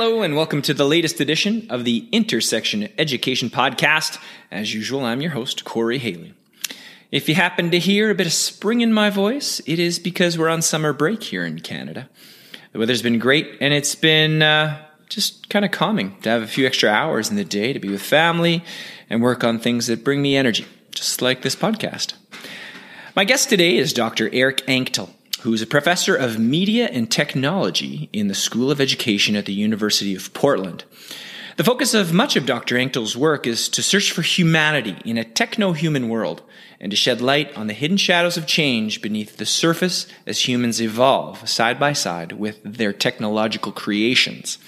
Hello, and welcome to the latest edition of the Intersection Education Podcast. As usual, I'm your host, Corey Haley. If you happen to hear a bit of spring in my voice, it is because we're on summer break here in Canada. The weather's been great, and it's been uh, just kind of calming to have a few extra hours in the day to be with family and work on things that bring me energy, just like this podcast. My guest today is Dr. Eric Anctil who is a professor of media and technology in the School of Education at the University of Portland. The focus of much of Dr. Anctil's work is to search for humanity in a techno human world and to shed light on the hidden shadows of change beneath the surface as humans evolve side by side with their technological creations.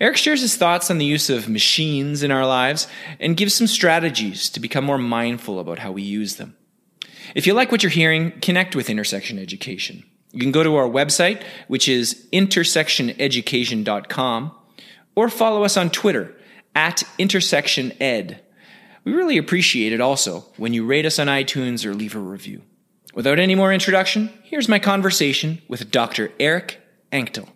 Eric shares his thoughts on the use of machines in our lives and gives some strategies to become more mindful about how we use them. If you like what you're hearing, connect with Intersection Education. You can go to our website, which is intersectioneducation.com, or follow us on Twitter at intersectioned. We really appreciate it also when you rate us on iTunes or leave a review. Without any more introduction, here's my conversation with Dr. Eric Anctil.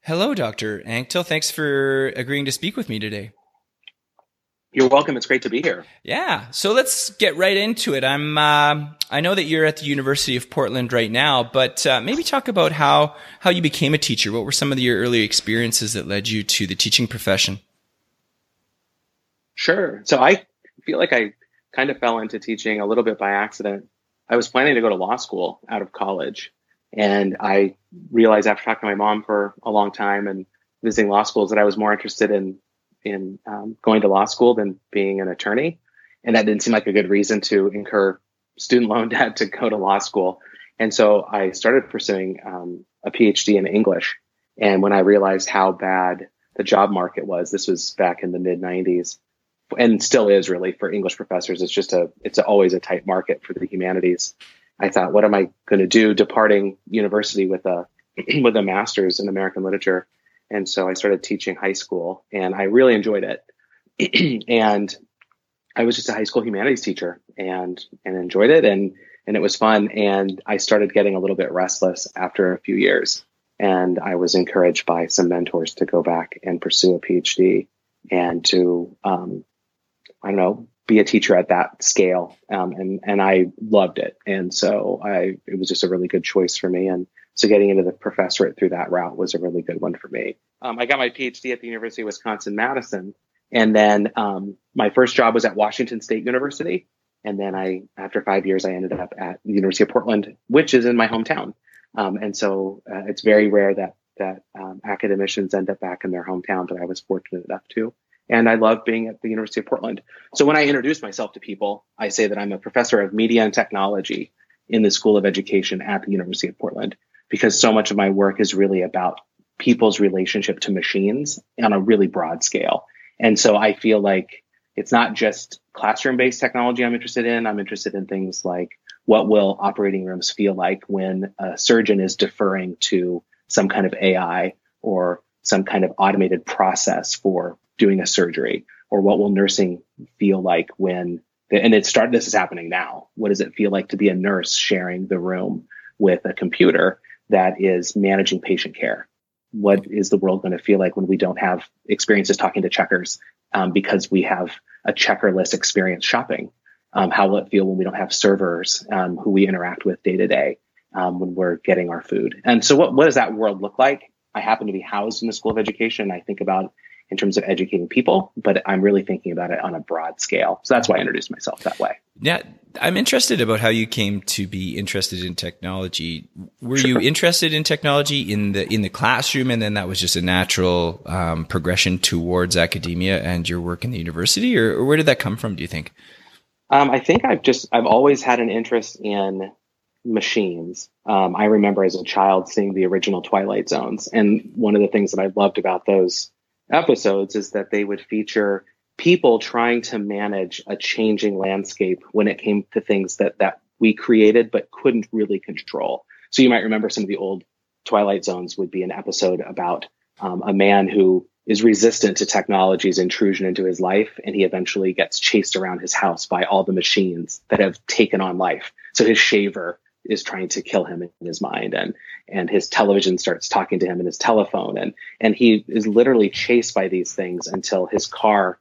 Hello, Dr. Anctil. Thanks for agreeing to speak with me today. You're welcome. It's great to be here. Yeah. So let's get right into it. I'm. Uh, I know that you're at the University of Portland right now, but uh, maybe talk about how how you became a teacher. What were some of your early experiences that led you to the teaching profession? Sure. So I feel like I kind of fell into teaching a little bit by accident. I was planning to go to law school out of college, and I realized after talking to my mom for a long time and visiting law schools that I was more interested in in um, going to law school than being an attorney. And that didn't seem like a good reason to incur student loan debt to go to law school. And so I started pursuing um, a PhD in English. And when I realized how bad the job market was, this was back in the mid 90s, and still is really for English professors. It's just a, it's always a tight market for the humanities. I thought, what am I going to do departing university with a, with a master's in American literature? And so I started teaching high school and I really enjoyed it. and I was just a high school humanities teacher and, and enjoyed it. And, and it was fun. And I started getting a little bit restless after a few years. And I was encouraged by some mentors to go back and pursue a PhD and to, um, I don't know, be a teacher at that scale. Um, and, and I loved it. And so I, it was just a really good choice for me. And so getting into the professorate through that route was a really good one for me. Um, I got my PhD at the University of Wisconsin Madison, and then um, my first job was at Washington State University. And then I, after five years, I ended up at the University of Portland, which is in my hometown. Um, and so uh, it's very rare that that um, academicians end up back in their hometown, but I was fortunate enough to. And I love being at the University of Portland. So when I introduce myself to people, I say that I'm a professor of media and technology in the School of Education at the University of Portland because so much of my work is really about people's relationship to machines on a really broad scale. And so I feel like it's not just classroom based technology I'm interested in. I'm interested in things like what will operating rooms feel like when a surgeon is deferring to some kind of AI or some kind of automated process for doing a surgery or what will nursing feel like when and it start this is happening now what does it feel like to be a nurse sharing the room with a computer that is managing patient care. What is the world going to feel like when we don't have experiences talking to checkers um, because we have a checkerless experience shopping? Um, how will it feel when we don't have servers um, who we interact with day to day when we're getting our food? And so, what, what does that world look like? I happen to be housed in the School of Education. I think about in terms of educating people, but I'm really thinking about it on a broad scale. So that's why I introduced myself that way. Yeah, I'm interested about how you came to be interested in technology. Were sure. you interested in technology in the in the classroom, and then that was just a natural um, progression towards academia and your work in the university, or, or where did that come from? Do you think? Um, I think I've just I've always had an interest in machines. Um, I remember as a child seeing the original Twilight Zones, and one of the things that I loved about those episodes is that they would feature people trying to manage a changing landscape when it came to things that that we created but couldn't really control. So you might remember some of the old Twilight Zones would be an episode about um, a man who is resistant to technology's intrusion into his life, and he eventually gets chased around his house by all the machines that have taken on life. So his shaver is trying to kill him in his mind and and his television starts talking to him in his telephone and and he is literally chased by these things until his car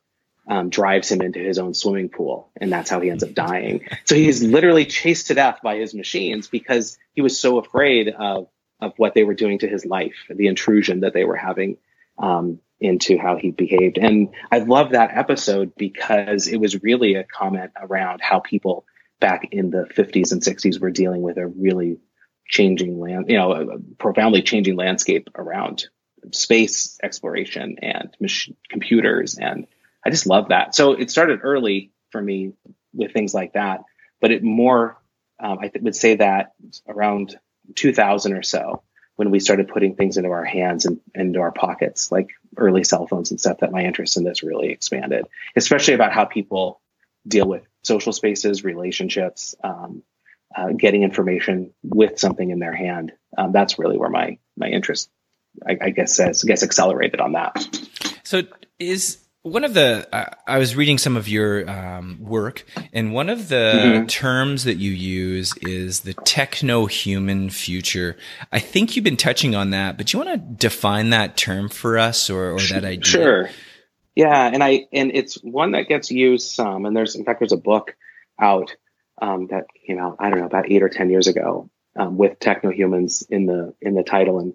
um, drives him into his own swimming pool and that's how he ends up dying. So he's literally chased to death by his machines because he was so afraid of of what they were doing to his life the intrusion that they were having um, into how he behaved. And i love that episode because it was really a comment around how people back in the 50s and 60s were dealing with a really changing land, you know, a profoundly changing landscape around space exploration and mach- computers. And I just love that. So it started early for me with things like that, but it more, um, I th- would say that around 2000 or so, when we started putting things into our hands and into our pockets, like early cell phones and stuff, that my interest in this really expanded, especially about how people deal with social spaces, relationships, um, uh, getting information with something in their hand. Um, that's really where my my interest, I, I guess, says, I guess accelerated on that. So is one of the uh, I was reading some of your um, work, and one of the mm-hmm. terms that you use is the techno-human future. I think you've been touching on that, but you want to define that term for us, or, or that idea? Sure. Yeah, and I and it's one that gets used some. And there's in fact there's a book out um, that came out I don't know about eight or ten years ago um, with techno humans in the in the title and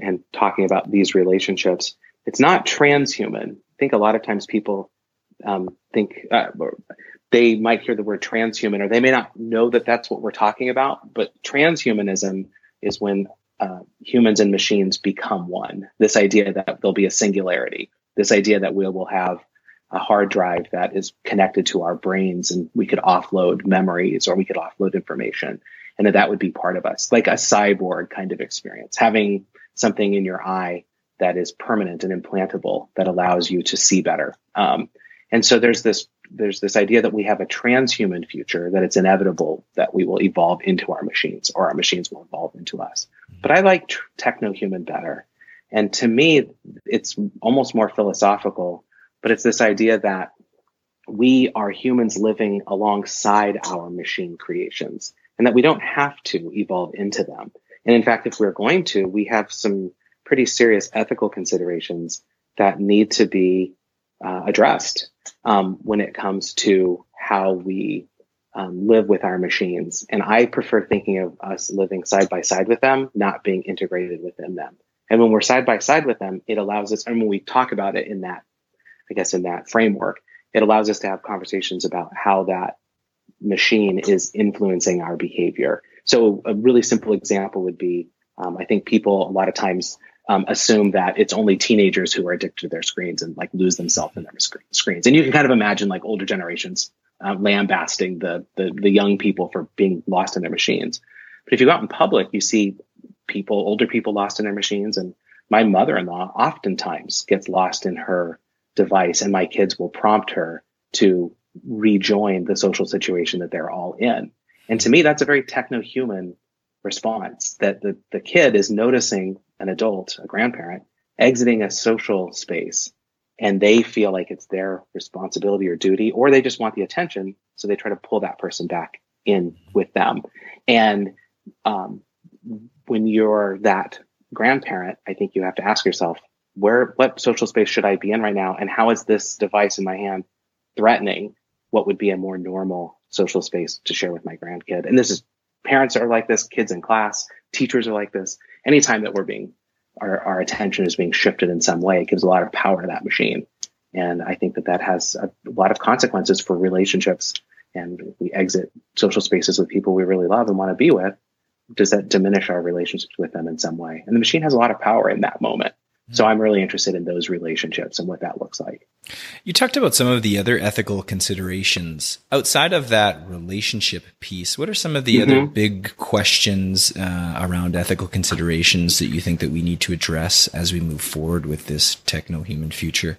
and talking about these relationships. It's not transhuman. I think a lot of times people um, think uh, they might hear the word transhuman or they may not know that that's what we're talking about. But transhumanism is when uh, humans and machines become one. This idea that there'll be a singularity this idea that we will have a hard drive that is connected to our brains and we could offload memories or we could offload information and that that would be part of us like a cyborg kind of experience having something in your eye that is permanent and implantable that allows you to see better. Um, and so there's this there's this idea that we have a transhuman future that it's inevitable that we will evolve into our machines or our machines will evolve into us. But i like tr- techno-human better and to me, it's almost more philosophical, but it's this idea that we are humans living alongside our machine creations and that we don't have to evolve into them. And in fact, if we're going to, we have some pretty serious ethical considerations that need to be uh, addressed um, when it comes to how we um, live with our machines. And I prefer thinking of us living side by side with them, not being integrated within them. And when we're side by side with them, it allows us, and when we talk about it in that, I guess, in that framework, it allows us to have conversations about how that machine is influencing our behavior. So a really simple example would be, um, I think people a lot of times um, assume that it's only teenagers who are addicted to their screens and like lose themselves in their sc- screens. And you can kind of imagine like older generations uh, lambasting the, the the young people for being lost in their machines. But if you go out in public, you see people, older people lost in their machines. And my mother in law oftentimes gets lost in her device, and my kids will prompt her to rejoin the social situation that they're all in. And to me, that's a very techno human response that the, the kid is noticing an adult, a grandparent, exiting a social space and they feel like it's their responsibility or duty, or they just want the attention. So they try to pull that person back in with them. And um, when you're that grandparent, I think you have to ask yourself, where, what social space should I be in right now? And how is this device in my hand threatening what would be a more normal social space to share with my grandkid? And this is parents are like this, kids in class, teachers are like this. Anytime that we're being our, our attention is being shifted in some way. It gives a lot of power to that machine. And I think that that has a lot of consequences for relationships. And we exit social spaces with people we really love and want to be with, does that diminish our relationships with them in some way? And the machine has a lot of power in that moment. So I'm really interested in those relationships and what that looks like. You talked about some of the other ethical considerations outside of that relationship piece. What are some of the mm-hmm. other big questions uh, around ethical considerations that you think that we need to address as we move forward with this techno-human future?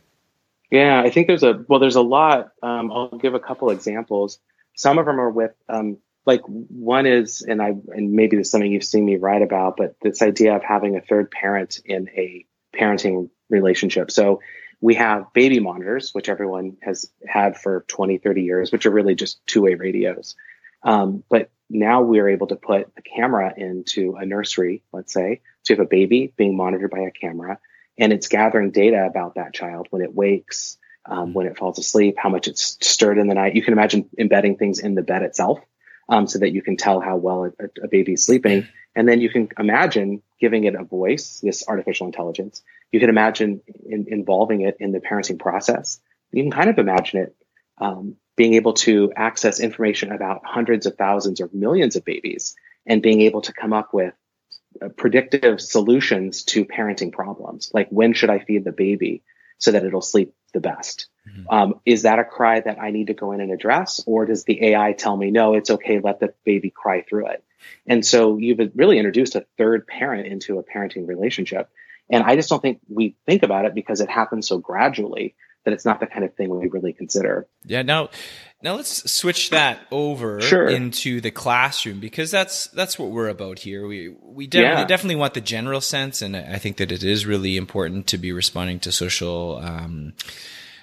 Yeah, I think there's a well, there's a lot. Um, I'll give a couple examples. Some of them are with um, like one is, and I and maybe this is something you've seen me write about, but this idea of having a third parent in a parenting relationship. So we have baby monitors, which everyone has had for 20, 30 years, which are really just two way radios. Um, but now we're able to put a camera into a nursery, let's say. So you have a baby being monitored by a camera, and it's gathering data about that child when it wakes, um, when it falls asleep, how much it's stirred in the night. You can imagine embedding things in the bed itself um, so that you can tell how well a, a baby is sleeping. And then you can imagine giving it a voice, this artificial intelligence. You can imagine in, involving it in the parenting process. You can kind of imagine it um, being able to access information about hundreds of thousands or millions of babies and being able to come up with uh, predictive solutions to parenting problems. Like when should I feed the baby so that it'll sleep the best? Mm-hmm. Um, is that a cry that I need to go in and address, or does the AI tell me no, it's okay, let the baby cry through it? And so you've really introduced a third parent into a parenting relationship. And I just don't think we think about it because it happens so gradually that it's not the kind of thing we really consider. Yeah. Now, now let's switch that over sure. into the classroom because that's that's what we're about here. We we definitely yeah. definitely want the general sense, and I think that it is really important to be responding to social. Um,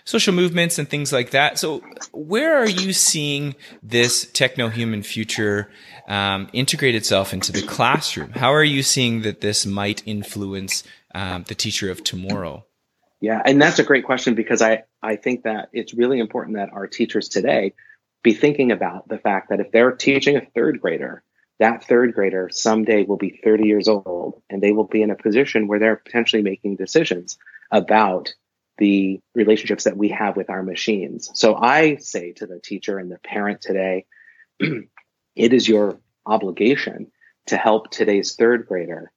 social movements and things like that. So, where are you seeing this techno human future um, integrate itself into the classroom? How are you seeing that this might influence um, the teacher of tomorrow? Yeah, and that's a great question because I, I think that it's really important that our teachers today be thinking about the fact that if they're teaching a third grader, that third grader someday will be 30 years old and they will be in a position where they're potentially making decisions about the relationships that we have with our machines. So I say to the teacher and the parent today, it is your obligation to help today's third grader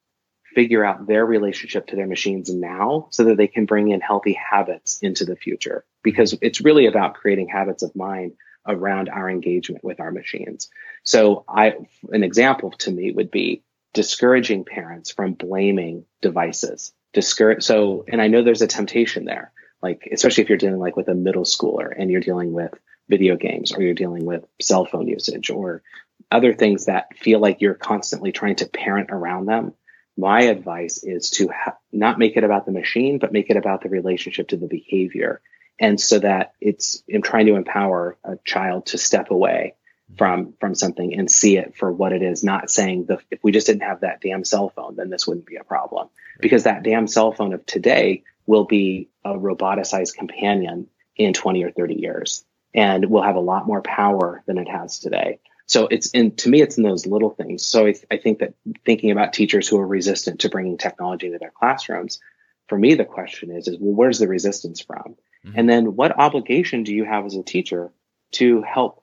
figure out their relationship to their machines now so that they can bring in healthy habits into the future because it's really about creating habits of mind around our engagement with our machines. So I an example to me would be discouraging parents from blaming devices discourage. So, and I know there's a temptation there, like, especially if you're dealing like with a middle schooler and you're dealing with video games or you're dealing with cell phone usage or other things that feel like you're constantly trying to parent around them. My advice is to ha- not make it about the machine, but make it about the relationship to the behavior. And so that it's, I'm trying to empower a child to step away from from something and see it for what it is not saying the if we just didn't have that damn cell phone then this wouldn't be a problem. Because that damn cell phone of today will be a roboticized companion in 20 or 30 years and will have a lot more power than it has today. So it's in to me it's in those little things. So I, I think that thinking about teachers who are resistant to bringing technology into their classrooms for me the question is is well where's the resistance from? Mm-hmm. and then what obligation do you have as a teacher to help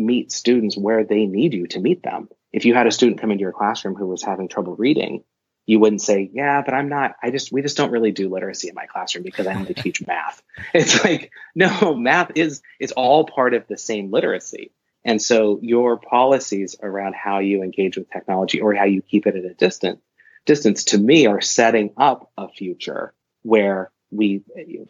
meet students where they need you to meet them. If you had a student come into your classroom who was having trouble reading, you wouldn't say, yeah, but I'm not, I just, we just don't really do literacy in my classroom because I only teach math. It's like, no, math is, is all part of the same literacy. And so your policies around how you engage with technology or how you keep it at a distance distance to me are setting up a future where we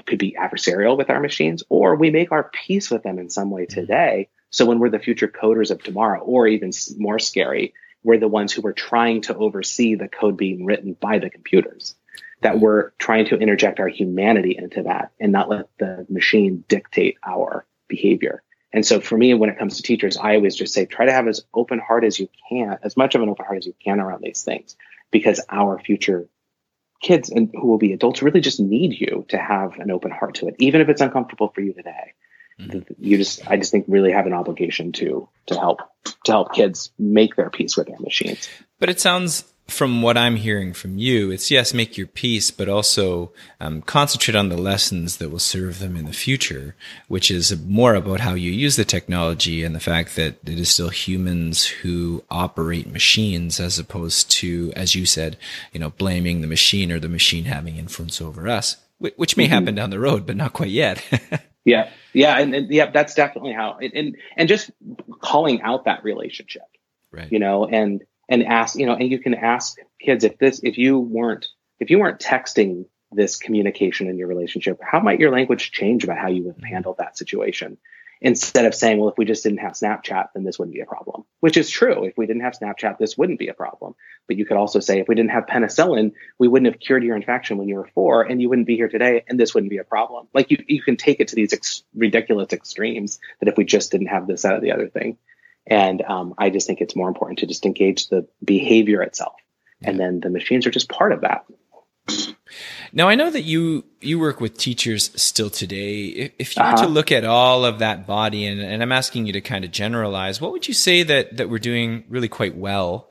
could be adversarial with our machines or we make our peace with them in some way mm-hmm. today so when we're the future coders of tomorrow, or even more scary, we're the ones who are trying to oversee the code being written by the computers. That we're trying to interject our humanity into that and not let the machine dictate our behavior. And so for me, when it comes to teachers, I always just say, try to have as open heart as you can, as much of an open heart as you can around these things, because our future kids and who will be adults really just need you to have an open heart to it, even if it's uncomfortable for you today you just i just think really have an obligation to to help to help kids make their peace with their machines but it sounds from what I'm hearing from you, it's yes, make your peace, but also um, concentrate on the lessons that will serve them in the future, which is more about how you use the technology and the fact that it is still humans who operate machines as opposed to, as you said, you know, blaming the machine or the machine having influence over us, which may mm-hmm. happen down the road, but not quite yet. yeah. Yeah. And, and, yeah, that's definitely how, and, and just calling out that relationship, right. you know, and, and ask, you know, and you can ask kids if this, if you weren't, if you weren't texting this communication in your relationship, how might your language change about how you would mm-hmm. handle that situation? Instead of saying, well, if we just didn't have Snapchat, then this wouldn't be a problem, which is true. If we didn't have Snapchat, this wouldn't be a problem. But you could also say, if we didn't have penicillin, we wouldn't have cured your infection when you were four and you wouldn't be here today and this wouldn't be a problem. Like you, you can take it to these ex- ridiculous extremes that if we just didn't have this, out of the other thing. And um, I just think it's more important to just engage the behavior itself. And then the machines are just part of that. Now I know that you you work with teachers still today. If you uh-huh. were to uh-huh. look at all of that body, and, and I'm asking you to kind of generalize, what would you say that that we're doing really quite well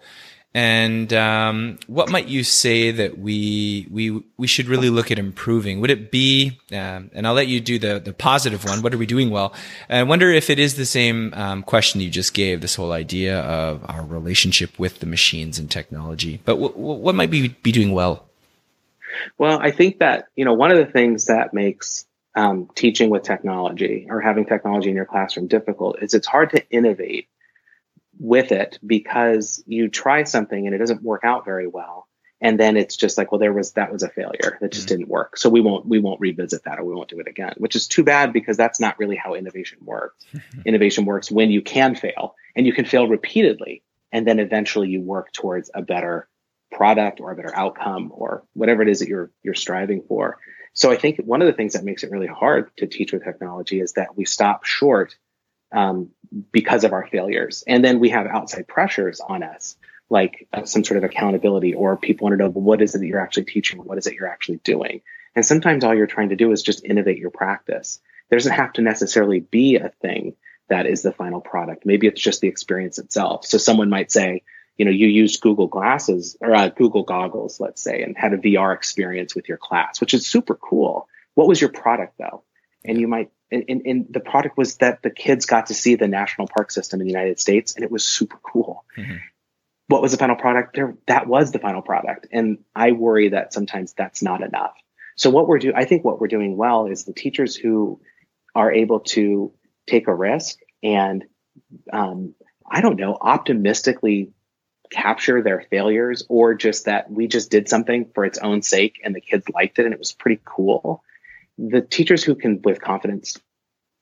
and um, what might you say that we we we should really look at improving? Would it be? Um, and I'll let you do the the positive one. What are we doing well? I wonder if it is the same um, question you just gave. This whole idea of our relationship with the machines and technology. But w- w- what might we be doing well? Well, I think that you know one of the things that makes um, teaching with technology or having technology in your classroom difficult is it's hard to innovate with it because you try something and it doesn't work out very well. And then it's just like well there was that was a failure. That just mm-hmm. didn't work. So we won't we won't revisit that or we won't do it again which is too bad because that's not really how innovation works. Innovation works when you can fail and you can fail repeatedly. And then eventually you work towards a better product or a better outcome or whatever it is that you're you're striving for so i think one of the things that makes it really hard to teach with technology is that we stop short um, because of our failures. And then we have outside pressures on us, like uh, some sort of accountability, or people want to know, well, what is it that you're actually teaching? What is it you're actually doing? And sometimes all you're trying to do is just innovate your practice. There doesn't have to necessarily be a thing that is the final product. Maybe it's just the experience itself. So someone might say, you know, you used Google glasses or uh, Google goggles, let's say, and had a VR experience with your class, which is super cool. What was your product though? And you might and, and, and, the product was that the kids got to see the national park system in the United States, and it was super cool. Mm-hmm. What was the final product? There, that was the final product, and I worry that sometimes that's not enough. So what we're doing, I think, what we're doing well is the teachers who are able to take a risk and, um, I don't know, optimistically capture their failures, or just that we just did something for its own sake, and the kids liked it, and it was pretty cool the teachers who can with confidence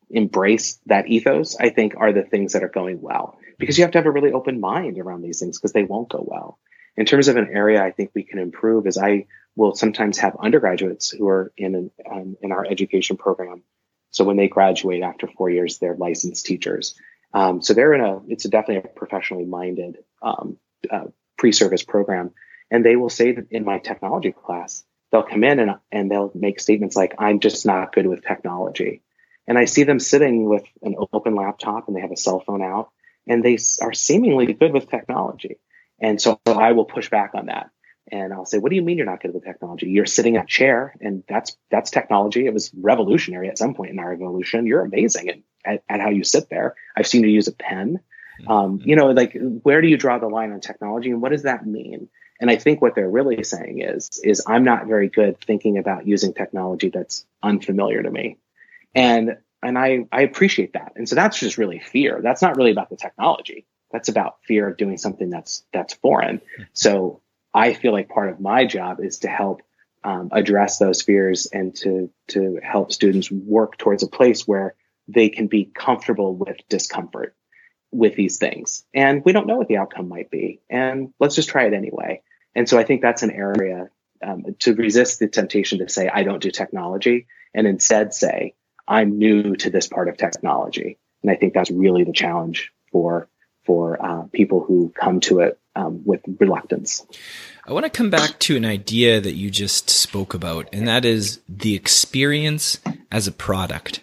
embrace that ethos, I think are the things that are going well because you have to have a really open mind around these things because they won't go well. In terms of an area I think we can improve is I will sometimes have undergraduates who are in an, um, in our education program. So when they graduate after four years, they're licensed teachers. Um, so they're in a, it's a definitely a professionally minded um, uh, pre-service program. And they will say that in my technology class, they'll come in and, and they'll make statements like, I'm just not good with technology. And I see them sitting with an open laptop and they have a cell phone out and they are seemingly good with technology. And so I will push back on that. And I'll say, what do you mean you're not good with technology? You're sitting in a chair and that's, that's technology. It was revolutionary at some point in our evolution. You're amazing at, at, at how you sit there. I've seen you use a pen. Mm-hmm. Um, you know, like where do you draw the line on technology and what does that mean? And I think what they're really saying is, is I'm not very good thinking about using technology that's unfamiliar to me. And and I, I appreciate that. And so that's just really fear. That's not really about the technology. That's about fear of doing something that's that's foreign. So I feel like part of my job is to help um, address those fears and to to help students work towards a place where they can be comfortable with discomfort with these things. And we don't know what the outcome might be. And let's just try it anyway. And so I think that's an area um, to resist the temptation to say, I don't do technology, and instead say, I'm new to this part of technology. And I think that's really the challenge for for uh, people who come to it um, with reluctance. I want to come back to an idea that you just spoke about, and that is the experience as a product.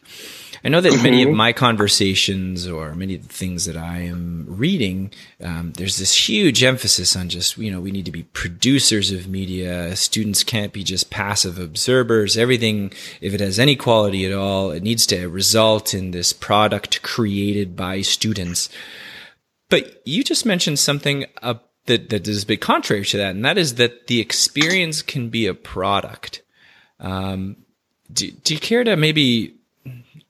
I know that many of mm-hmm. my conversations or many of the things that I am reading, um, there's this huge emphasis on just, you know, we need to be producers of media. Students can't be just passive observers. Everything, if it has any quality at all, it needs to result in this product created by students. But you just mentioned something uh, that, that is a bit contrary to that, and that is that the experience can be a product. Um, do, do you care to maybe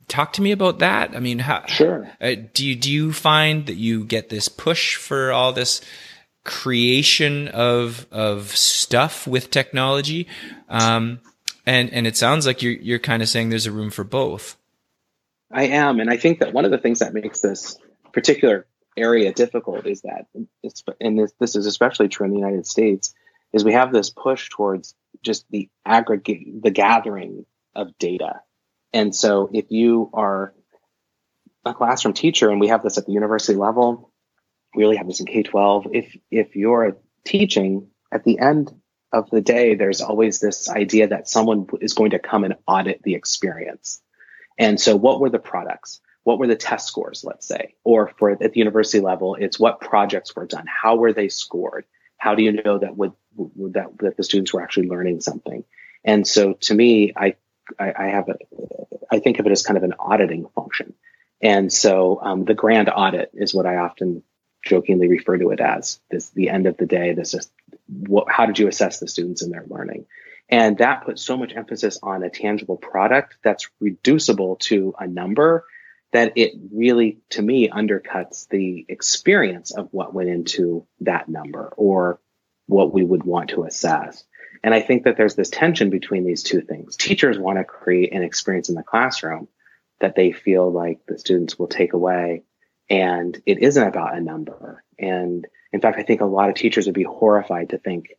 talk to me about that? I mean, how, sure. Uh, do you do you find that you get this push for all this creation of of stuff with technology? Um, and and it sounds like you're you're kind of saying there's a room for both. I am, and I think that one of the things that makes this particular area difficult is that, and this, this is especially true in the United States, is we have this push towards just the aggregate, the gathering of data. And so if you are a classroom teacher, and we have this at the university level, we really have this in K 12. If, if you're teaching at the end of the day, there's always this idea that someone is going to come and audit the experience. And so what were the products? what were the test scores, let's say, or for at the university level, it's what projects were done, how were they scored, how do you know that would, that that the students were actually learning something, and so to me, I I, I have a I think of it as kind of an auditing function, and so um, the grand audit is what I often jokingly refer to it as. This the end of the day. This is what, how did you assess the students in their learning? And that puts so much emphasis on a tangible product that's reducible to a number that it really, to me, undercuts the experience of what went into that number or what we would want to assess. And I think that there's this tension between these two things. Teachers want to create an experience in the classroom that they feel like the students will take away. And it isn't about a number. And in fact, I think a lot of teachers would be horrified to think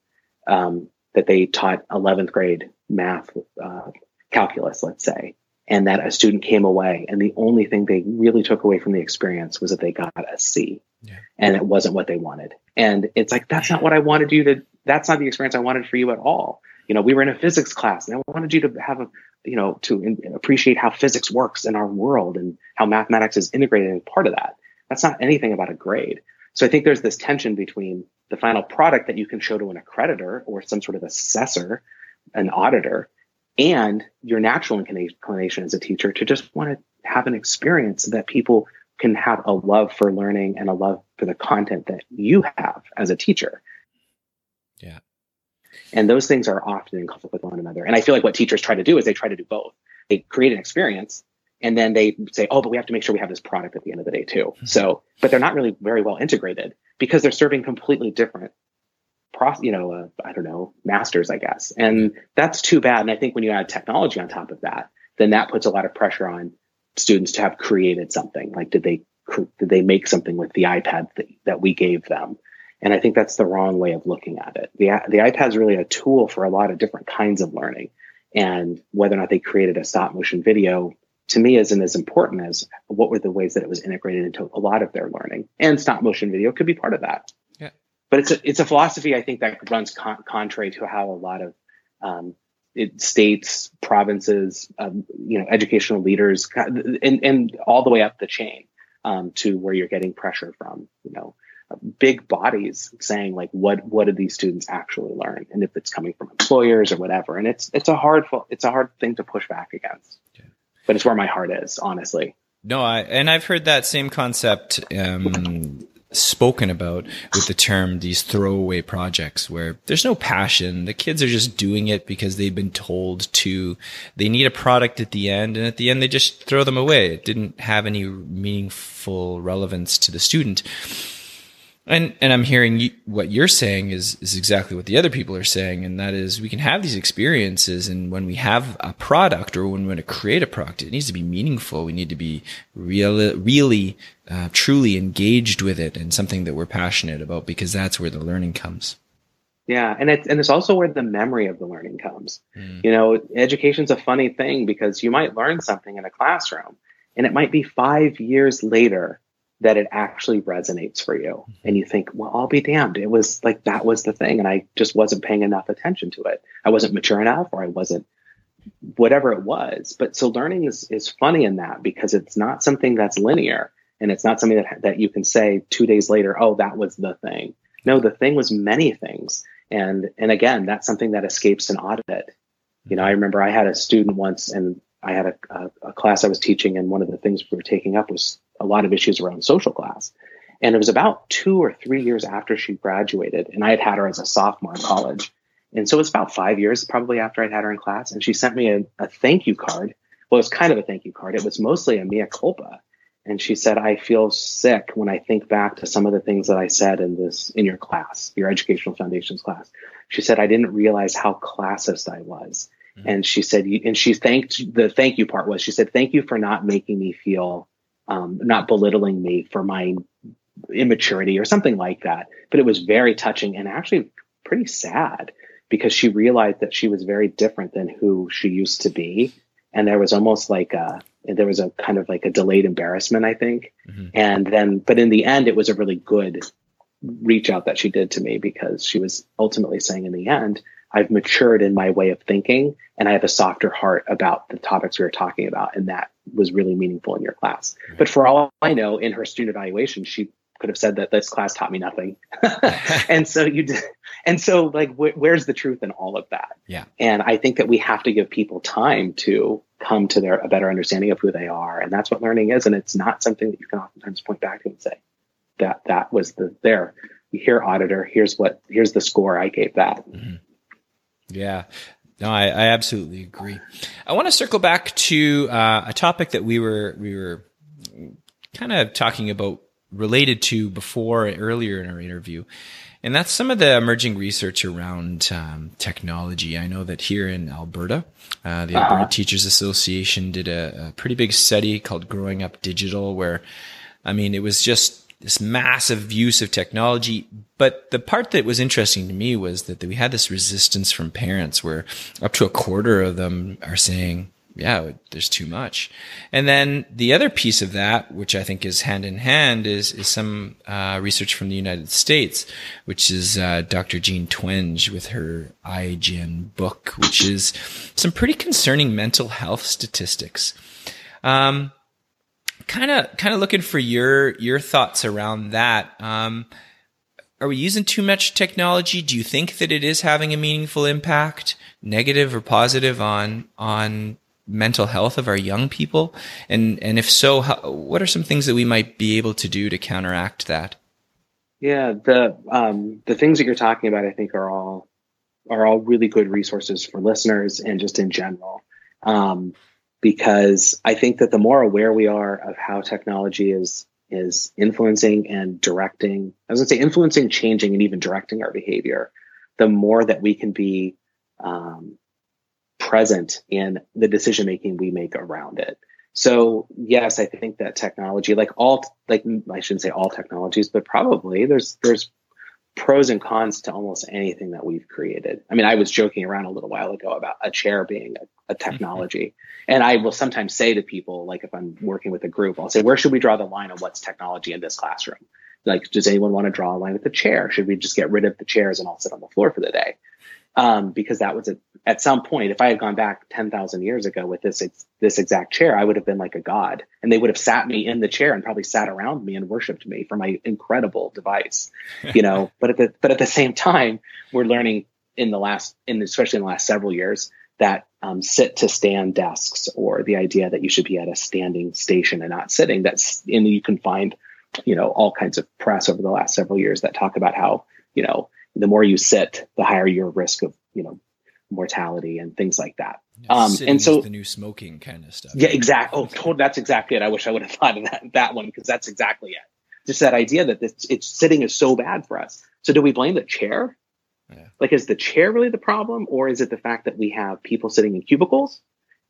um, that they taught 11th grade math, uh, calculus, let's say, and that a student came away and the only thing they really took away from the experience was that they got a C yeah. and it wasn't what they wanted. And it's like, that's not what I wanted you to, that's not the experience I wanted for you at all. You know, we were in a physics class and I wanted you to have a, you know, to in, appreciate how physics works in our world and how mathematics is integrated as part of that. That's not anything about a grade. So I think there's this tension between the final product that you can show to an accreditor or some sort of assessor, an auditor, and your natural inclination as a teacher to just want to have an experience that people can have a love for learning and a love for the content that you have as a teacher. Yeah. And those things are often in conflict with one another. And I feel like what teachers try to do is they try to do both. They create an experience and then they say, oh, but we have to make sure we have this product at the end of the day too. Mm-hmm. So, but they're not really very well integrated because they're serving completely different pro, you know, uh, I don't know, masters, I guess. And that's too bad. And I think when you add technology on top of that, then that puts a lot of pressure on students to have created something. Like, did they did they make something with the iPad that, that we gave them? And I think that's the wrong way of looking at it. The the iPad is really a tool for a lot of different kinds of learning. And whether or not they created a stop motion video to me isn't as important as what were the ways that it was integrated into a lot of their learning. And stop motion video could be part of that Yeah. but it's a it's a philosophy I think that runs con- contrary to how a lot of um, it, states, provinces, um, you know, educational leaders, and and all the way up the chain um, to where you're getting pressure from, you know, big bodies saying like, what what did these students actually learn, and if it's coming from employers or whatever, and it's it's a hard it's a hard thing to push back against, yeah. but it's where my heart is, honestly. No, I and I've heard that same concept um, spoken about with the term these throwaway projects where there's no passion. The kids are just doing it because they've been told to. They need a product at the end, and at the end they just throw them away. It didn't have any meaningful relevance to the student. And and I'm hearing you, what you're saying is is exactly what the other people are saying, and that is we can have these experiences, and when we have a product or when we want to create a product, it needs to be meaningful. We need to be really, really, uh, truly engaged with it, and something that we're passionate about, because that's where the learning comes. Yeah, and it's and it's also where the memory of the learning comes. Mm. You know, education's a funny thing because you might learn something in a classroom, and it might be five years later that it actually resonates for you. Mm-hmm. And you think, well, I'll be damned. It was like that was the thing. And I just wasn't paying enough attention to it. I wasn't mature enough or I wasn't whatever it was. But so learning is, is funny in that because it's not something that's linear and it's not something that, that you can say two days later, oh, that was the thing. No, the thing was many things. And, and again, that's something that escapes an audit. You know, I remember I had a student once and I had a, a, a class I was teaching and one of the things we were taking up was a lot of issues around social class. And it was about two or three years after she graduated, and I had had her as a sophomore in college. And so it's about five years probably after I'd had her in class. And she sent me a, a thank you card. Well, it was kind of a thank you card. It was mostly a mea culpa. And she said, I feel sick when I think back to some of the things that I said in this, in your class, your educational foundations class. She said, I didn't realize how classist I was. Mm-hmm. And she said, and she thanked the thank you part was, she said, thank you for not making me feel, um, not belittling me for my immaturity or something like that. But it was very touching and actually pretty sad because she realized that she was very different than who she used to be. And there was almost like a, there was a kind of like a delayed embarrassment, I think. Mm-hmm. And then, but in the end, it was a really good reach out that she did to me because she was ultimately saying in the end, I've matured in my way of thinking and I have a softer heart about the topics we were talking about. And that was really meaningful in your class. Mm-hmm. But for all I know, in her student evaluation, she could have said that this class taught me nothing. and so you did, and so like wh- where's the truth in all of that? Yeah. And I think that we have to give people time to come to their a better understanding of who they are, and that's what learning is. And it's not something that you can oftentimes point back to and say that that was the there. Here, auditor. Here's what. Here's the score I gave that. Mm-hmm. Yeah. No, I, I, absolutely agree. I want to circle back to uh, a topic that we were we were kind of talking about related to before earlier in our interview. And that's some of the emerging research around um, technology. I know that here in Alberta, uh, the Alberta uh-huh. Teachers Association did a, a, pretty big study called Growing Up Digital, where, I mean, it was just this massive use of technology. But the part that was interesting to me was that we had this resistance from parents where up to a quarter of them are saying, yeah, there's too much. And then the other piece of that, which I think is hand in hand, is is some uh, research from the United States, which is uh, Dr. Jean Twenge with her iGen book, which is some pretty concerning mental health statistics. Um, kind of kind of looking for your your thoughts around that. Um, are we using too much technology? Do you think that it is having a meaningful impact, negative or positive, on on mental health of our young people? And and if so, how, what are some things that we might be able to do to counteract that? Yeah, the um, the things that you're talking about, I think, are all are all really good resources for listeners and just in general. Um, because I think that the more aware we are of how technology is is influencing and directing, I was going to say influencing, changing, and even directing our behavior, the more that we can be um, present in the decision making we make around it. So yes, I think that technology, like all, like I shouldn't say all technologies, but probably there's there's pros and cons to almost anything that we've created. I mean, I was joking around a little while ago about a chair being a, a technology, mm-hmm. and I will sometimes say to people, like if I'm working with a group, I'll say, where should we draw the line of what's technology in this classroom? Like, does anyone want to draw a line with the chair? Should we just get rid of the chairs and all sit on the floor for the day? Um, because that was a, at some point, if I had gone back 10,000 years ago with this, this exact chair, I would have been like a god. And they would have sat me in the chair and probably sat around me and worshiped me for my incredible device, you know, but at the, but at the same time, we're learning in the last, in especially in the last several years that um, sit to stand desks or the idea that you should be at a standing station and not sitting. That's and you can find you know all kinds of press over the last several years that talk about how you know the more you sit, the higher your risk of, you know, mortality and things like that. Yeah, um, and so the new smoking kind of stuff. Yeah, exactly. Oh, totally, that's exactly it. I wish I would have thought of that, that one because that's exactly it. Just that idea that it's, it's sitting is so bad for us. So do we blame the chair? Yeah. Like, is the chair really the problem, or is it the fact that we have people sitting in cubicles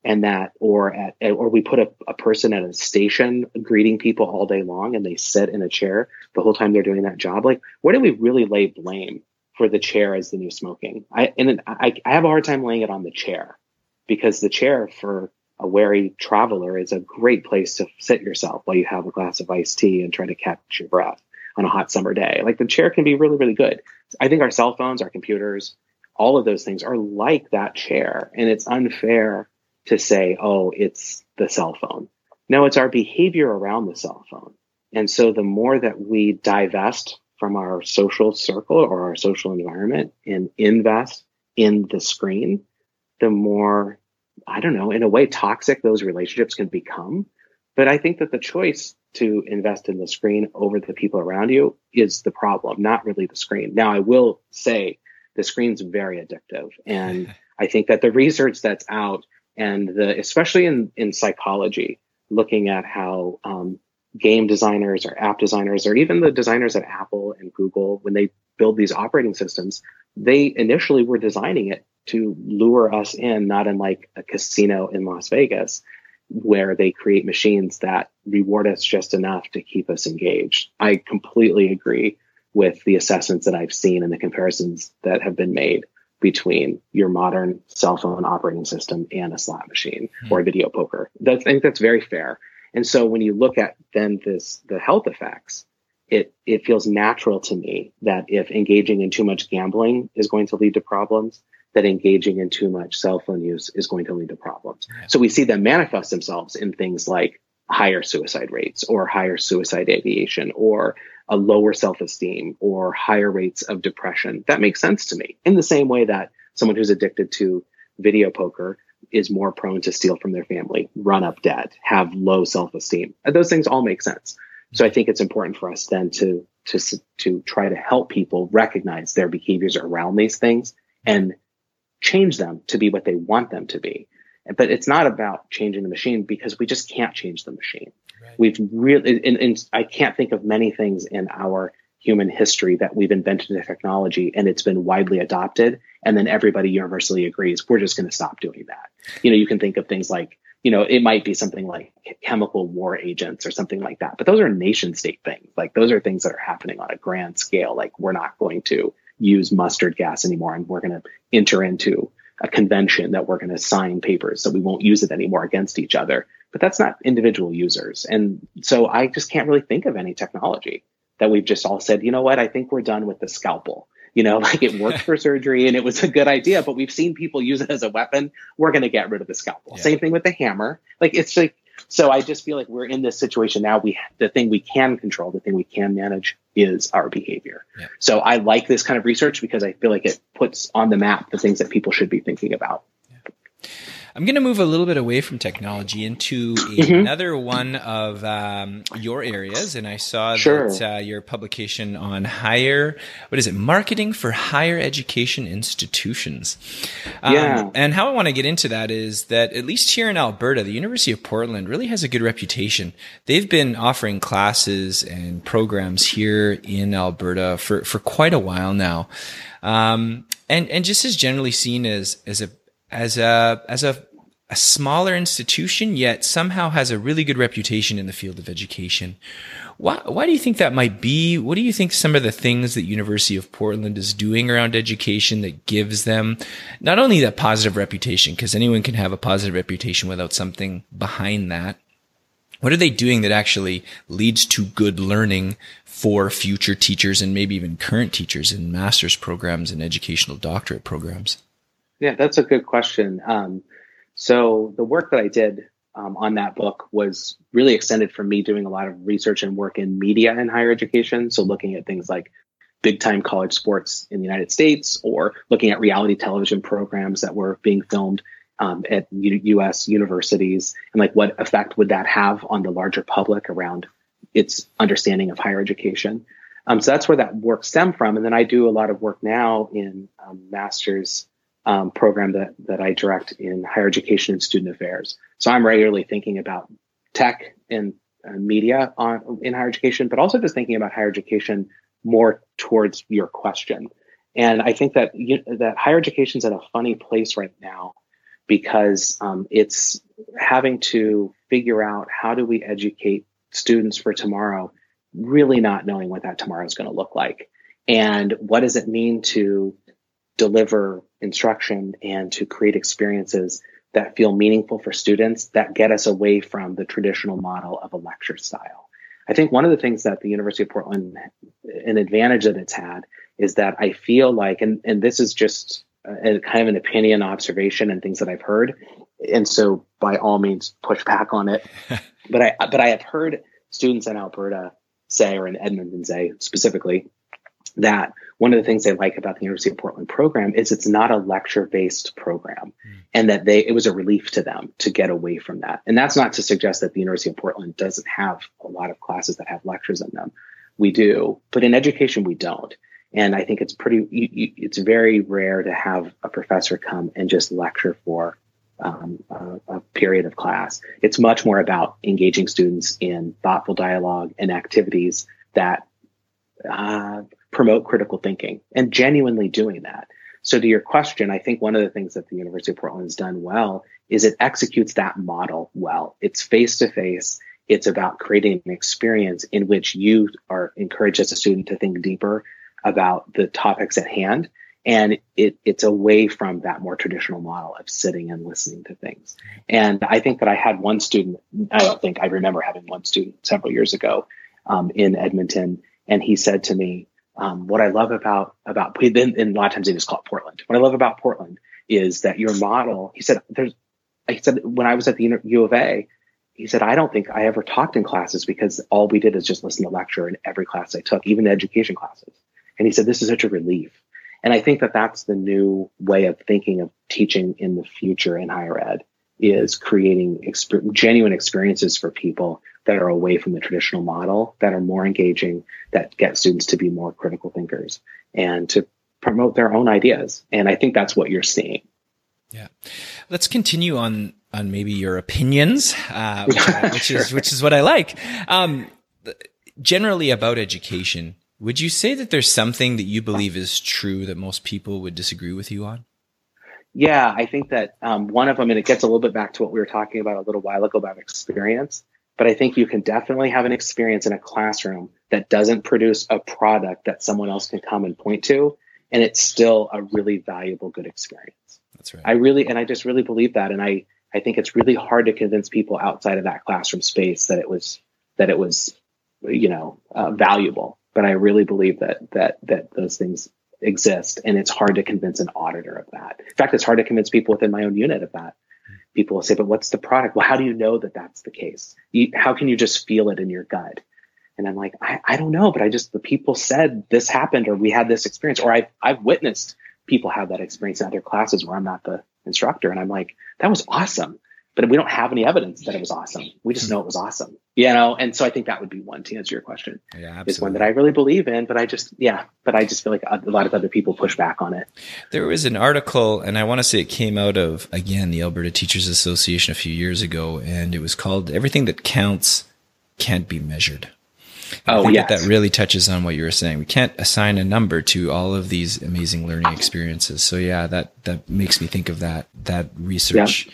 and that or at or we put a, a person at a station greeting people all day long and they sit in a chair the whole time they're doing that job like where do we really lay blame for the chair as the new smoking. I and I, I have a hard time laying it on the chair because the chair for a wary traveler is a great place to sit yourself while you have a glass of iced tea and try to catch your breath on a hot summer day. Like the chair can be really, really good. I think our cell phones, our computers, all of those things are like that chair. And it's unfair to say, oh, it's the cell phone. No, it's our behavior around the cell phone. And so the more that we divest from our social circle or our social environment and invest in the screen, the more, I don't know, in a way, toxic those relationships can become. But I think that the choice to invest in the screen over the people around you is the problem, not really the screen. Now, I will say the screen's very addictive. And I think that the research that's out and the, especially in, in psychology, looking at how um, game designers or app designers or even the designers at Apple and Google, when they build these operating systems, they initially were designing it to lure us in, not in like a casino in Las Vegas, where they create machines that reward us just enough to keep us engaged. I completely agree with the assessments that I've seen and the comparisons that have been made between your modern cell phone operating system and a slot machine mm-hmm. or a video poker. I think that's very fair. And so when you look at then this the health effects, it it feels natural to me that if engaging in too much gambling is going to lead to problems, that engaging in too much cell phone use is going to lead to problems. So we see them manifest themselves in things like higher suicide rates or higher suicide ideation or a lower self-esteem or higher rates of depression. That makes sense to me. In the same way that someone who's addicted to video poker is more prone to steal from their family, run up debt, have low self-esteem. Those things all make sense. So I think it's important for us then to to to try to help people recognize their behaviors around these things and change them to be what they want them to be. But it's not about changing the machine because we just can't change the machine. Right. We've really, and, and I can't think of many things in our human history that we've invented a technology and it's been widely adopted and then everybody universally agrees we're just going to stop doing that. You know you can think of things like you know it might be something like chemical war agents or something like that but those are nation state things. Like those are things that are happening on a grand scale. Like we're not going to use mustard gas anymore and we're going to enter into a convention that we're going to sign papers so we won't use it anymore against each other. But that's not individual users. And so i just can't really think of any technology that we've just all said, you know what, I think we're done with the scalpel. You know, like it worked for surgery and it was a good idea, but we've seen people use it as a weapon. We're going to get rid of the scalpel. Yeah. Same thing with the hammer. Like it's like, so I just feel like we're in this situation now. We, the thing we can control, the thing we can manage is our behavior. Yeah. So I like this kind of research because I feel like it puts on the map the things that people should be thinking about. Yeah. I'm going to move a little bit away from technology into mm-hmm. another one of um, your areas, and I saw sure. that uh, your publication on higher, what is it, marketing for higher education institutions. Um, yeah. And how I want to get into that is that at least here in Alberta, the University of Portland really has a good reputation. They've been offering classes and programs here in Alberta for for quite a while now. Um, and and just as generally seen as as a as a as a a smaller institution, yet somehow has a really good reputation in the field of education. Why, why do you think that might be? What do you think some of the things that University of Portland is doing around education that gives them not only that positive reputation, because anyone can have a positive reputation without something behind that. What are they doing that actually leads to good learning for future teachers and maybe even current teachers in master's programs and educational doctorate programs? Yeah, that's a good question. Um, so the work that I did um, on that book was really extended from me doing a lot of research and work in media and higher education. So looking at things like big time college sports in the United States or looking at reality television programs that were being filmed um, at U- US universities and like what effect would that have on the larger public around its understanding of higher education. Um, so that's where that work stemmed from. And then I do a lot of work now in um, master's um, program that that I direct in higher education and student affairs. So I'm regularly thinking about tech and uh, media on in higher education, but also just thinking about higher education more towards your question. And I think that you, that higher education is at a funny place right now because um, it's having to figure out how do we educate students for tomorrow, really not knowing what that tomorrow is going to look like, and what does it mean to deliver instruction and to create experiences that feel meaningful for students that get us away from the traditional model of a lecture style. I think one of the things that the University of Portland, an advantage that it's had, is that I feel like, and, and this is just a, kind of an opinion, observation, and things that I've heard. And so, by all means, push back on it. but I but I have heard students in Alberta say, or in Edmonton say specifically, that one of the things they like about the University of Portland program is it's not a lecture based program mm. and that they it was a relief to them to get away from that. And that's not to suggest that the University of Portland doesn't have a lot of classes that have lectures in them. We do, but in education we don't. And I think it's pretty you, you, it's very rare to have a professor come and just lecture for um, a, a, period of class. It's much more about engaging students in thoughtful dialogue and activities that uh, promote critical thinking and genuinely doing that. So, to your question, I think one of the things that the University of Portland has done well is it executes that model well. It's face to face. It's about creating an experience in which you are encouraged as a student to think deeper about the topics at hand. And it, it's away from that more traditional model of sitting and listening to things. And I think that I had one student, I don't think I remember having one student several years ago um, in Edmonton, and he said to me, um, what I love about about then and a lot of times they just call it Portland. What I love about Portland is that your model. He said there's. He said when I was at the U of A, he said I don't think I ever talked in classes because all we did is just listen to lecture in every class I took, even the education classes. And he said this is such a relief. And I think that that's the new way of thinking of teaching in the future in higher ed is creating exper- genuine experiences for people that are away from the traditional model, that are more engaging, that get students to be more critical thinkers and to promote their own ideas. And I think that's what you're seeing. Yeah. Let's continue on on maybe your opinions, uh, which, which sure. is which is what I like. Um, generally about education, would you say that there's something that you believe is true that most people would disagree with you on? Yeah, I think that um, one of them, and it gets a little bit back to what we were talking about a little while ago about experience. But I think you can definitely have an experience in a classroom that doesn't produce a product that someone else can come and point to, and it's still a really valuable, good experience. That's right. I really, and I just really believe that, and I, I think it's really hard to convince people outside of that classroom space that it was, that it was, you know, uh, valuable. But I really believe that that that those things exist, and it's hard to convince an auditor of that. In fact, it's hard to convince people within my own unit of that people will say, but what's the product? Well, how do you know that that's the case? How can you just feel it in your gut? And I'm like, I, I don't know, but I just, the people said this happened or we had this experience or I've, I've witnessed people have that experience in other classes where I'm not the instructor. And I'm like, that was awesome but we don't have any evidence that it was awesome. We just know it was awesome, you know. And so I think that would be one to answer your question. Yeah, absolutely. Is one that I really believe in, but I just yeah, but I just feel like a lot of other people push back on it. There was an article, and I want to say it came out of again the Alberta Teachers Association a few years ago, and it was called "Everything That Counts Can't Be Measured." oh, yeah. That, that really touches on what you were saying. We can't assign a number to all of these amazing learning experiences. So yeah, that that makes me think of that that research. Yeah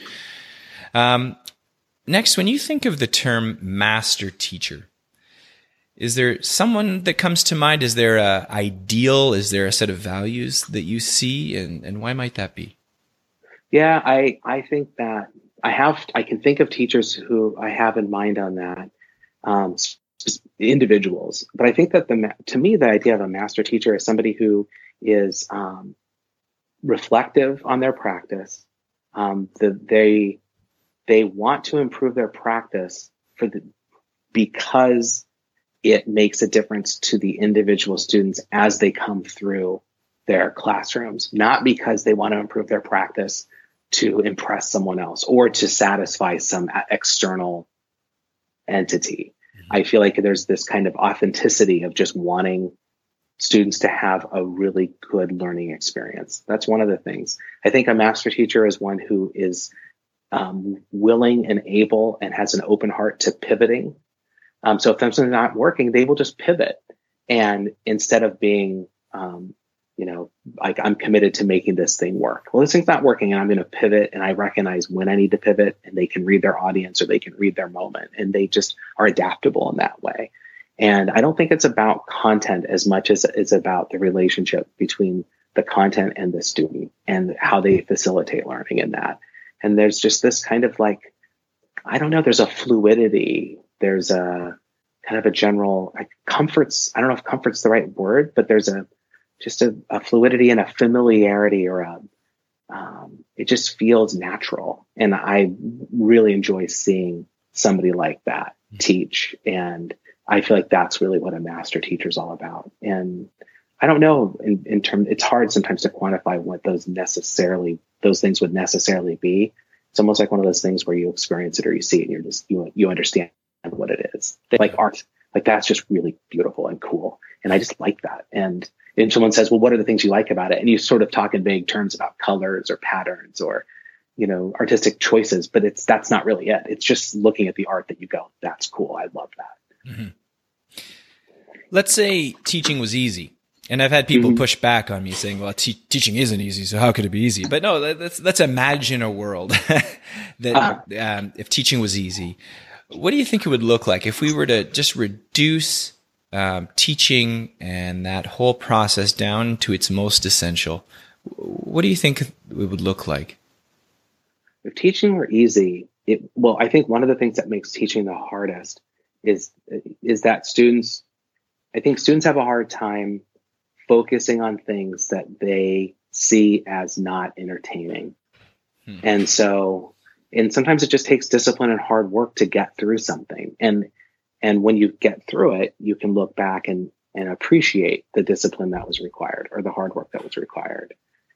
um, next, when you think of the term master teacher, is there someone that comes to mind? Is there a ideal? Is there a set of values that you see, and, and why might that be? Yeah, I I think that I have I can think of teachers who I have in mind on that um, individuals, but I think that the to me the idea of a master teacher is somebody who is um, reflective on their practice. Um, that they they want to improve their practice for the because it makes a difference to the individual students as they come through their classrooms, not because they want to improve their practice to impress someone else or to satisfy some external entity. Mm-hmm. I feel like there's this kind of authenticity of just wanting students to have a really good learning experience. That's one of the things. I think a master teacher is one who is um, willing and able and has an open heart to pivoting. Um, so if something's not working, they will just pivot. And instead of being, um, you know, like I'm committed to making this thing work. Well, this thing's not working and I'm going to pivot and I recognize when I need to pivot and they can read their audience or they can read their moment and they just are adaptable in that way. And I don't think it's about content as much as it's about the relationship between the content and the student and how they facilitate learning in that and there's just this kind of like i don't know there's a fluidity there's a kind of a general like comforts i don't know if comfort's the right word but there's a just a, a fluidity and a familiarity or a, um, it just feels natural. And I really enjoy seeing somebody like that mm-hmm. teach. And I feel like that's really what a master teacher is all about. And I don't know in, in terms, it's hard sometimes to quantify what those necessarily, those things would necessarily be. It's almost like one of those things where you experience it or you see it and you're just, you, you understand what it is. Like art, like that's just really beautiful and cool. And I just like that. And and someone says, well, what are the things you like about it? And you sort of talk in vague terms about colors or patterns or, you know, artistic choices, but it's, that's not really it. It's just looking at the art that you go, that's cool. I love that. Mm-hmm. Let's say teaching was easy. And I've had people mm-hmm. push back on me saying, well, te- teaching isn't easy. So how could it be easy? But no, let's, let's imagine a world that uh-huh. um, if teaching was easy, what do you think it would look like if we were to just reduce um, teaching and that whole process down to its most essential, what do you think it would look like? If teaching were easy, it, well, I think one of the things that makes teaching the hardest is is that students, I think students have a hard time focusing on things that they see as not entertaining, hmm. and so and sometimes it just takes discipline and hard work to get through something and and when you get through it, you can look back and, and appreciate the discipline that was required or the hard work that was required.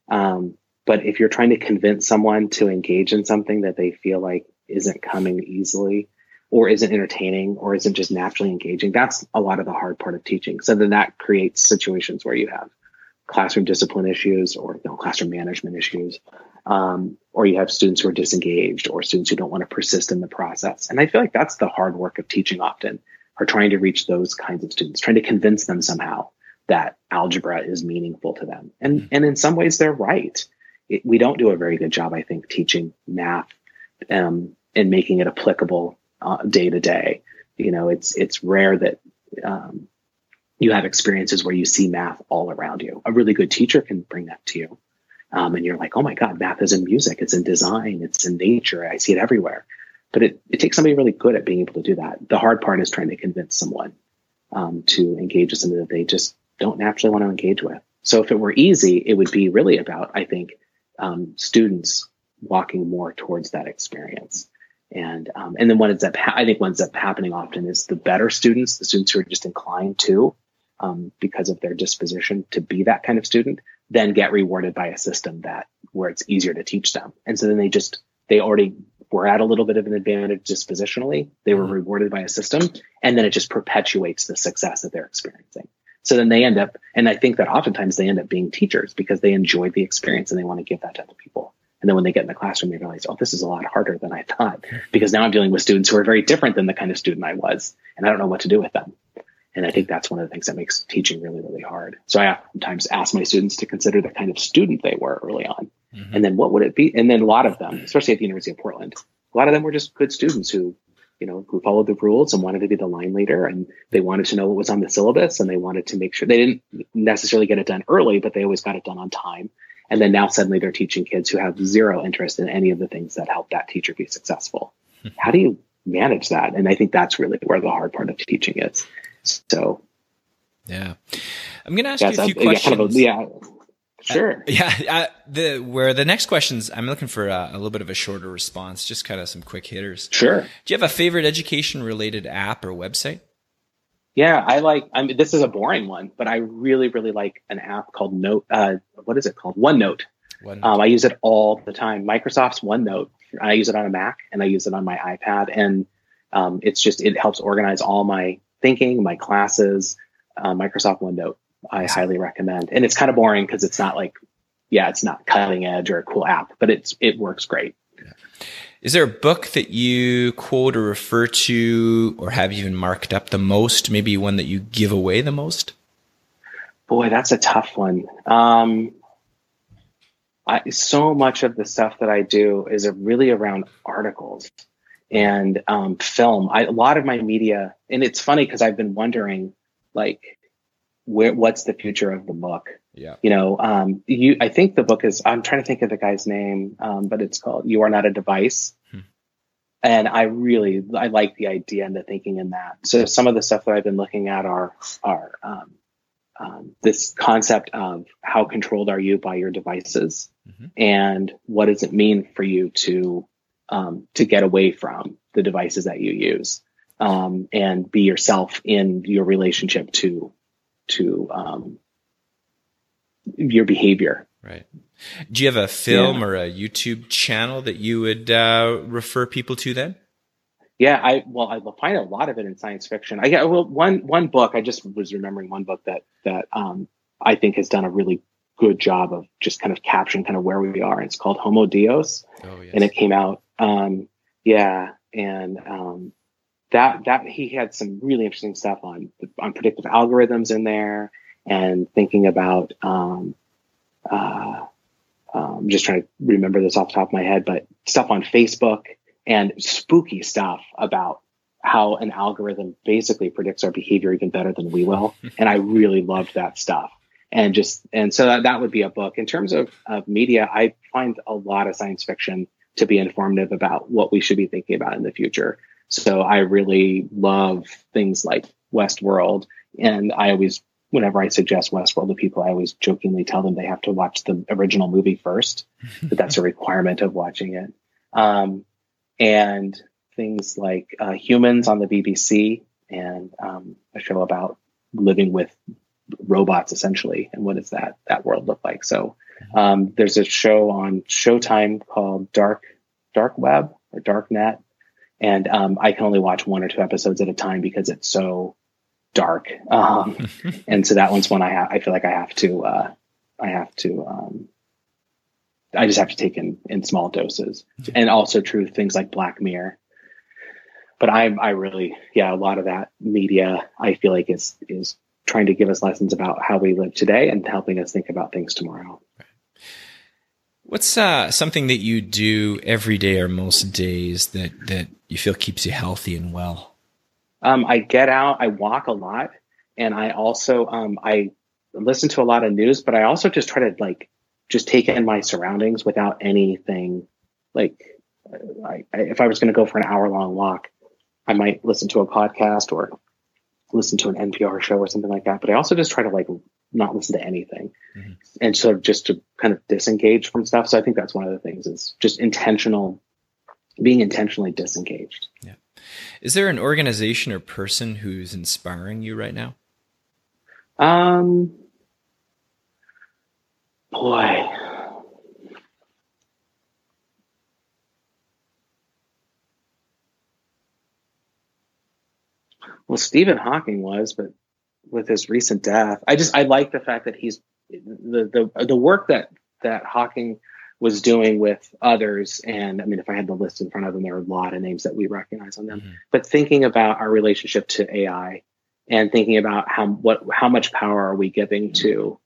Um, but if you're trying to convince someone to engage in something that they feel like isn't coming easily or isn't entertaining or isn't just naturally engaging, that's a lot of the hard part of teaching. So then that creates situations where you have classroom discipline issues or you know, classroom management issues um, or you have students who are disengaged or students who don't want to persist in the process. And I feel like that's the hard work of teaching often, are trying to reach those kinds of students, trying to convince them somehow that algebra is meaningful to them. And, mm-hmm. and in some ways, they're right. It, we don't do a very good job, I think, teaching math um, and making it applicable uh, day to day. You know, it's it's rare that um, you have experiences where you see math all around you. A really good teacher can bring that to you. Um, and you're like, oh my God, math is in music, it's in design, it's in nature. I see it everywhere. But it, it takes somebody really good at being able to do that. The hard part is trying to convince someone um, to engage with something that they just don't naturally want to engage with. So if it were easy, it would be really about, I think, um, students walking more towards that experience. And um, and then what ends up ha- I think what ends up happening often is the better students, the students who are just inclined to, um, because of their disposition to be that kind of student, then get rewarded by a system that where it's easier to teach them. And so then they just, they already were at a little bit of an advantage dispositionally. They were mm-hmm. rewarded by a system and then it just perpetuates the success that they're experiencing. So then they end up, and I think that oftentimes they end up being teachers because they enjoy the experience and they want to give that to other people. And then when they get in the classroom, they realize, oh, this is a lot harder than I thought because now I'm dealing with students who are very different than the kind of student I was, and I don't know what to do with them. And I think that's one of the things that makes teaching really, really hard. So I oftentimes ask my students to consider the kind of student they were early on. Mm-hmm. And then what would it be? And then a lot of them, especially at the University of Portland, a lot of them were just good students who, you know, who followed the rules and wanted to be the line leader and they wanted to know what was on the syllabus and they wanted to make sure they didn't necessarily get it done early, but they always got it done on time. And then now suddenly they're teaching kids who have zero interest in any of the things that help that teacher be successful. How do you manage that? And I think that's really where the hard part of teaching is. So, yeah, I'm going to ask you a few questions. Yeah, kind of a, yeah. Sure. Uh, yeah. Uh, the where the next questions, I'm looking for uh, a little bit of a shorter response, just kind of some quick hitters. Sure. Do you have a favorite education related app or website? Yeah, I like. I mean, this is a boring one, but I really, really like an app called Note. Uh, what is it called? OneNote. OneNote. Um, I use it all the time. Microsoft's OneNote. I use it on a Mac and I use it on my iPad, and um, it's just it helps organize all my thinking, my classes, uh, Microsoft OneNote. I highly recommend. And it's kind of boring because it's not like, yeah, it's not cutting edge or a cool app, but it's it works great. Is there a book that you quote or refer to or have even marked up the most? Maybe one that you give away the most? Boy, that's a tough one. Um, I, so much of the stuff that I do is really around articles and um, film. I, a lot of my media, and it's funny because I've been wondering, like, where what's the future of the book? Yeah, you know, um, you. I think the book is. I'm trying to think of the guy's name, um, but it's called "You Are Not a Device." Hmm. And I really, I like the idea and the thinking in that. So some of the stuff that I've been looking at are are um, um, this concept of how controlled are you by your devices, mm-hmm. and what does it mean for you to um, to get away from the devices that you use um, and be yourself in your relationship to to um, your behavior. Right. Do you have a film yeah. or a YouTube channel that you would uh, refer people to then? Yeah, I well, I find a lot of it in science fiction. I well, one one book. I just was remembering one book that that um, I think has done a really good job of just kind of capturing kind of where we are. And it's called Homo Deus, oh, yes. and it came out. Um, yeah, and um, that that he had some really interesting stuff on on predictive algorithms in there, and thinking about. Um, uh, I'm um, just trying to remember this off the top of my head, but stuff on Facebook and spooky stuff about how an algorithm basically predicts our behavior even better than we will. and I really loved that stuff. And just, and so that, that would be a book. In terms of, of media, I find a lot of science fiction to be informative about what we should be thinking about in the future. So I really love things like Westworld. And I always, whenever I suggest Westworld to people, I always jokingly tell them they have to watch the original movie first, that that's a requirement of watching it. Um, and things like uh, Humans on the BBC and um, a show about living with robots essentially and what does that that world look like. So um, there's a show on Showtime called Dark Dark Web or Dark Net, and um, I can only watch one or two episodes at a time because it's so dark. Um, and so that one's one I have. I feel like I have to. Uh, I have to um, I just have to take in in small doses, and also true things like Black Mirror. But I I really yeah a lot of that media I feel like is is trying to give us lessons about how we live today and helping us think about things tomorrow. What's uh, something that you do every day or most days that that you feel keeps you healthy and well? Um, I get out, I walk a lot, and I also um, I listen to a lot of news, but I also just try to like just take in my surroundings without anything like I, I, if I was going to go for an hour long walk, I might listen to a podcast or listen to an NPR show or something like that. But I also just try to like not listen to anything mm-hmm. and sort of just to kind of disengage from stuff. So I think that's one of the things is just intentional, being intentionally disengaged. Yeah. Is there an organization or person who's inspiring you right now? Um, Boy. Well, Stephen Hawking was, but with his recent death, I just I like the fact that he's the the the work that that Hawking was doing with others. And I mean, if I had the list in front of them, there are a lot of names that we recognize on them. Mm-hmm. But thinking about our relationship to AI and thinking about how what how much power are we giving to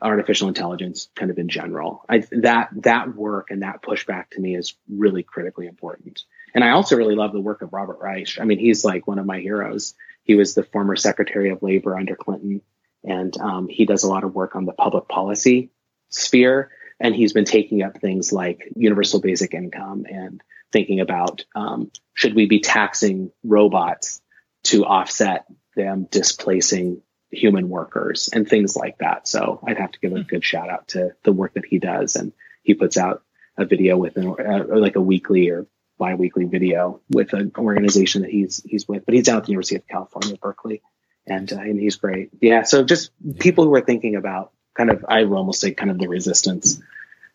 artificial intelligence kind of in general. I, that that work and that pushback to me is really critically important. And I also really love the work of Robert Reich. I mean, he's like one of my heroes. He was the former Secretary of Labor under Clinton, and um, he does a lot of work on the public policy sphere. And he's been taking up things like universal basic income and thinking about um, should we be taxing robots to offset them displacing human workers and things like that. So I'd have to give a hmm. good shout out to the work that he does. And he puts out a video with an, uh, like a weekly or bi-weekly video with an organization that he's, he's with, but he's down at the University of California, Berkeley. And, uh, and he's great. Yeah. So just people who are thinking about kind of, I will almost say kind of the resistance,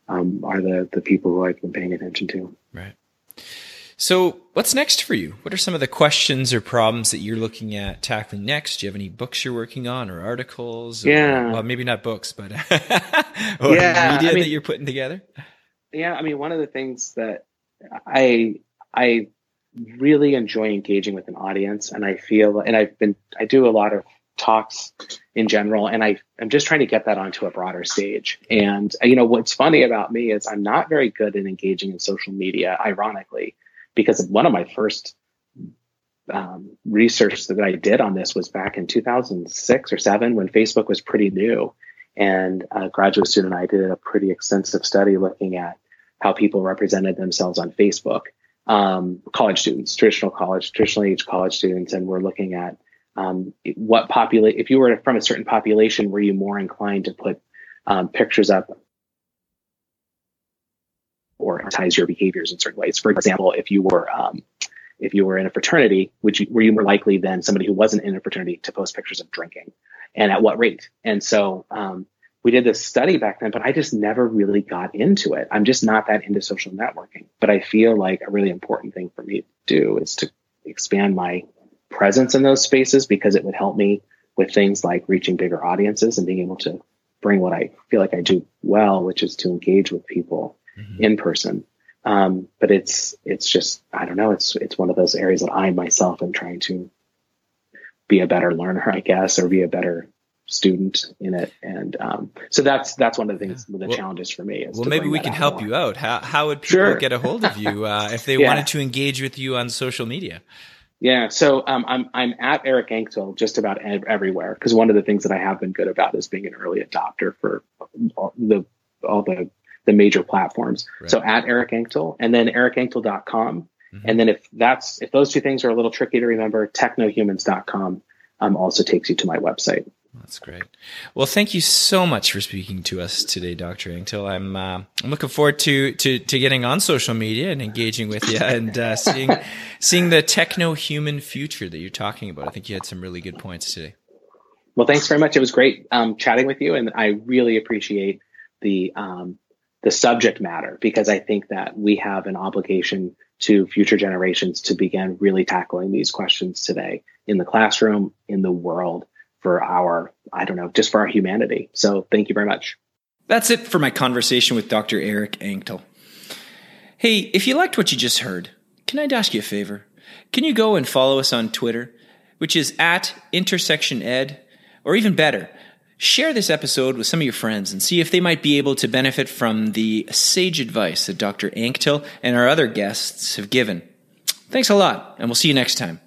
um, are the, the people who I've been paying attention to. Right. So, what's next for you? What are some of the questions or problems that you're looking at tackling next? Do you have any books you're working on or articles? Or, yeah. Well, maybe not books, but yeah, media I mean, that you're putting together? Yeah. I mean, one of the things that I, I really enjoy engaging with an audience and I feel, and I've been, I do a lot of talks in general and I, i'm just trying to get that onto a broader stage and you know what's funny about me is i'm not very good at engaging in social media ironically because one of my first um, research that I did on this was back in 2006 or seven when Facebook was pretty new. And a graduate student and I did a pretty extensive study looking at how people represented themselves on Facebook. Um, college students, traditional college, traditional age college students, and we're looking at um, what populate if you were from a certain population, were you more inclined to put um, pictures up or ties your behaviors in certain ways? For example, if you were um, if you were in a fraternity, would you, were you more likely than somebody who wasn't in a fraternity to post pictures of drinking, and at what rate? And so um, we did this study back then, but I just never really got into it. I'm just not that into social networking. But I feel like a really important thing for me to do is to expand my presence in those spaces because it would help me with things like reaching bigger audiences and being able to bring what I feel like I do well, which is to engage with people mm-hmm. in person. Um, but it's it's just I don't know. It's it's one of those areas that I myself am trying to be a better learner, I guess, or be a better student in it. And um, so that's that's one of the things, the well, challenges for me. well, maybe we can help more. you out. How how would people sure. get a hold of you uh, if they yeah. wanted to engage with you on social media? Yeah, so um, I'm I'm at Eric Anctil just about ev- everywhere because one of the things that I have been good about is being an early adopter for all the all the the major platforms. Right. So at Eric Anctil and then ericanctil.com. Mm-hmm. And then if that's if those two things are a little tricky to remember, technohumans.com um, also takes you to my website. That's great. Well, thank you so much for speaking to us today, Dr. Anctil. I'm uh, I'm looking forward to, to to getting on social media and engaging with you and uh, seeing seeing the techno human future that you're talking about. I think you had some really good points today. Well, thanks very much. It was great um, chatting with you, and I really appreciate the um, the subject matter because I think that we have an obligation to future generations to begin really tackling these questions today in the classroom, in the world for our, I don't know, just for our humanity. So thank you very much. That's it for my conversation with Dr. Eric Anctil. Hey, if you liked what you just heard, can I ask you a favor? Can you go and follow us on Twitter, which is at intersection ed, or even better, share this episode with some of your friends and see if they might be able to benefit from the sage advice that Dr. Anctil and our other guests have given. Thanks a lot, and we'll see you next time.